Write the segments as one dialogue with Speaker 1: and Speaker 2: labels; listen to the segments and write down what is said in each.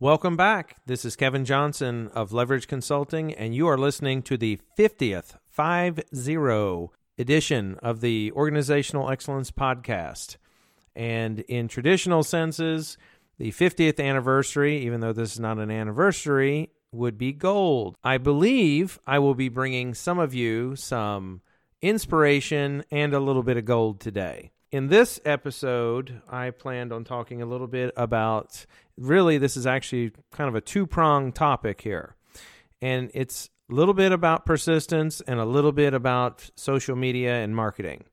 Speaker 1: Welcome back. This is Kevin Johnson of Leverage Consulting, and you are listening to the 50th 50 edition of the Organizational Excellence Podcast. And in traditional senses, the 50th anniversary, even though this is not an anniversary, would be gold. I believe I will be bringing some of you some inspiration and a little bit of gold today. In this episode, I planned on talking a little bit about really, this is actually kind of a two pronged topic here. And it's a little bit about persistence and a little bit about social media and marketing.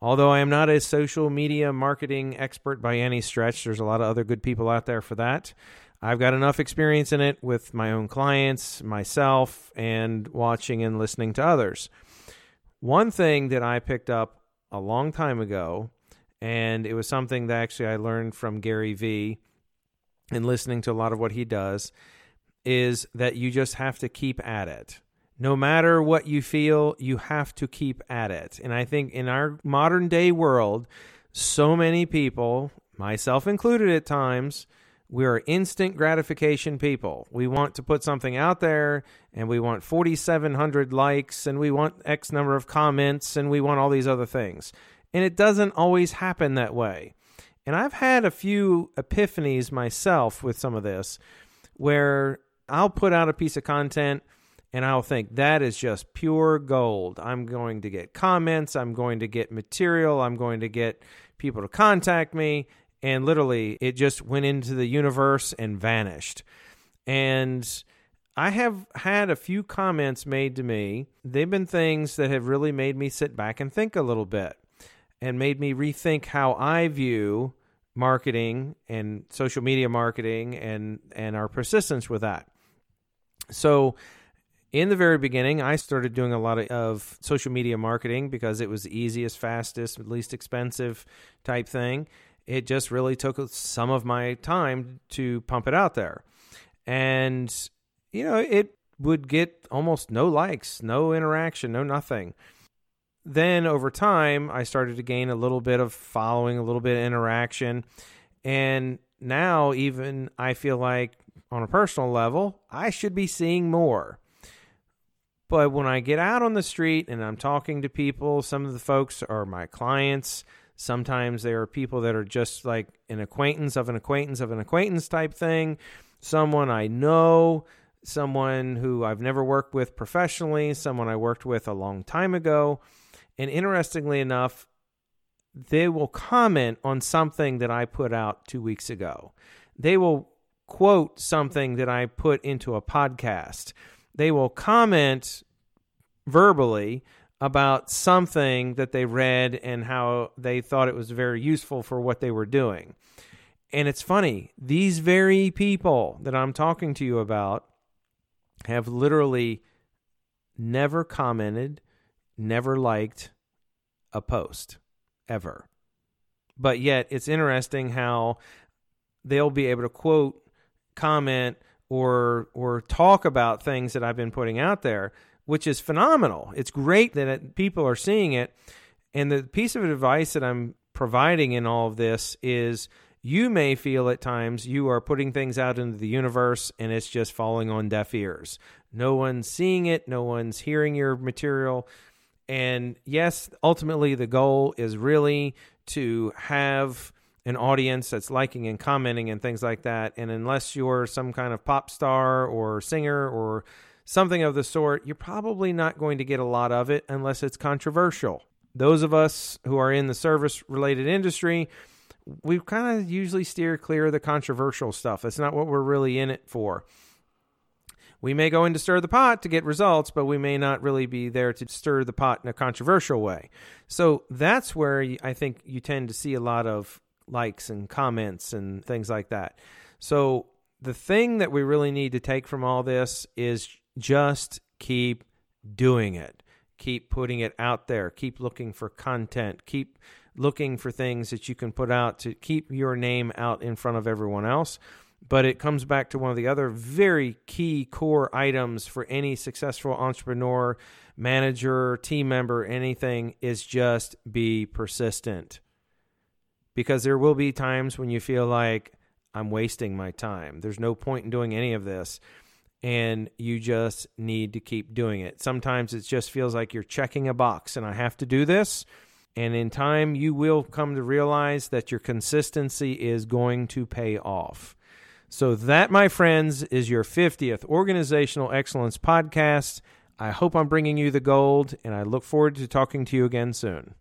Speaker 1: Although I am not a social media marketing expert by any stretch, there's a lot of other good people out there for that. I've got enough experience in it with my own clients, myself, and watching and listening to others. One thing that I picked up a long time ago, and it was something that actually I learned from Gary Vee and listening to a lot of what he does, is that you just have to keep at it. No matter what you feel, you have to keep at it. And I think in our modern day world, so many people, myself included at times, we are instant gratification people. We want to put something out there and we want 4,700 likes and we want X number of comments and we want all these other things. And it doesn't always happen that way. And I've had a few epiphanies myself with some of this where I'll put out a piece of content and I'll think that is just pure gold. I'm going to get comments, I'm going to get material, I'm going to get people to contact me, and literally it just went into the universe and vanished. And I have had a few comments made to me. They've been things that have really made me sit back and think a little bit and made me rethink how I view marketing and social media marketing and and our persistence with that. So in the very beginning, I started doing a lot of, of, social media marketing because it was the easiest, fastest, least expensive type thing it just really took some of my time to pump it out there. And, you know, it would get almost no likes, no interaction, no nothing. Then over time, I started to gain a little bit of following, a little bit of interaction. And now, even I feel like on a personal level, I should be seeing more. But when I get out on the street and I'm talking to people, some of the folks are my clients, Sometimes there are people that are just like an acquaintance of an acquaintance of an acquaintance type thing, someone I know, someone who I've never worked with professionally, someone I worked with a long time ago. And interestingly enough, they will comment on something that I put out two weeks ago. They will quote something that I put into a podcast. They will comment verbally about something that they read and how they thought it was very useful for what they were doing. And it's funny, these very people that I'm talking to you about have literally never commented, never liked a post ever. But yet, it's interesting how they'll be able to quote, comment, or or talk about things that I've been putting out there which is phenomenal. It's great that it, people are seeing it. And the piece of advice that I'm providing in all of this is you may feel at times you are putting things out into the universe and it's just falling on deaf ears. No one's seeing it, no one's hearing your material. And yes, ultimately the goal is really to have an audience that's liking and commenting and things like that. And unless you're some kind of pop star or singer or something of the sort, you're probably not going to get a lot of it unless it's controversial. Those of us who are in the service related industry, we kind of usually steer clear of the controversial stuff. That's not what we're really in it for. We may go in to stir the pot to get results, but we may not really be there to stir the pot in a controversial way. So that's where I think you tend to see a lot of likes and comments and things like that. So the thing that we really need to take from all this is just keep doing it. Keep putting it out there. Keep looking for content. Keep looking for things that you can put out to keep your name out in front of everyone else. But it comes back to one of the other very key core items for any successful entrepreneur, manager, team member, anything is just be persistent. Because there will be times when you feel like I'm wasting my time. There's no point in doing any of this. And you just need to keep doing it. Sometimes it just feels like you're checking a box and I have to do this. And in time, you will come to realize that your consistency is going to pay off. So, that, my friends, is your 50th Organizational Excellence podcast. I hope I'm bringing you the gold, and I look forward to talking to you again soon.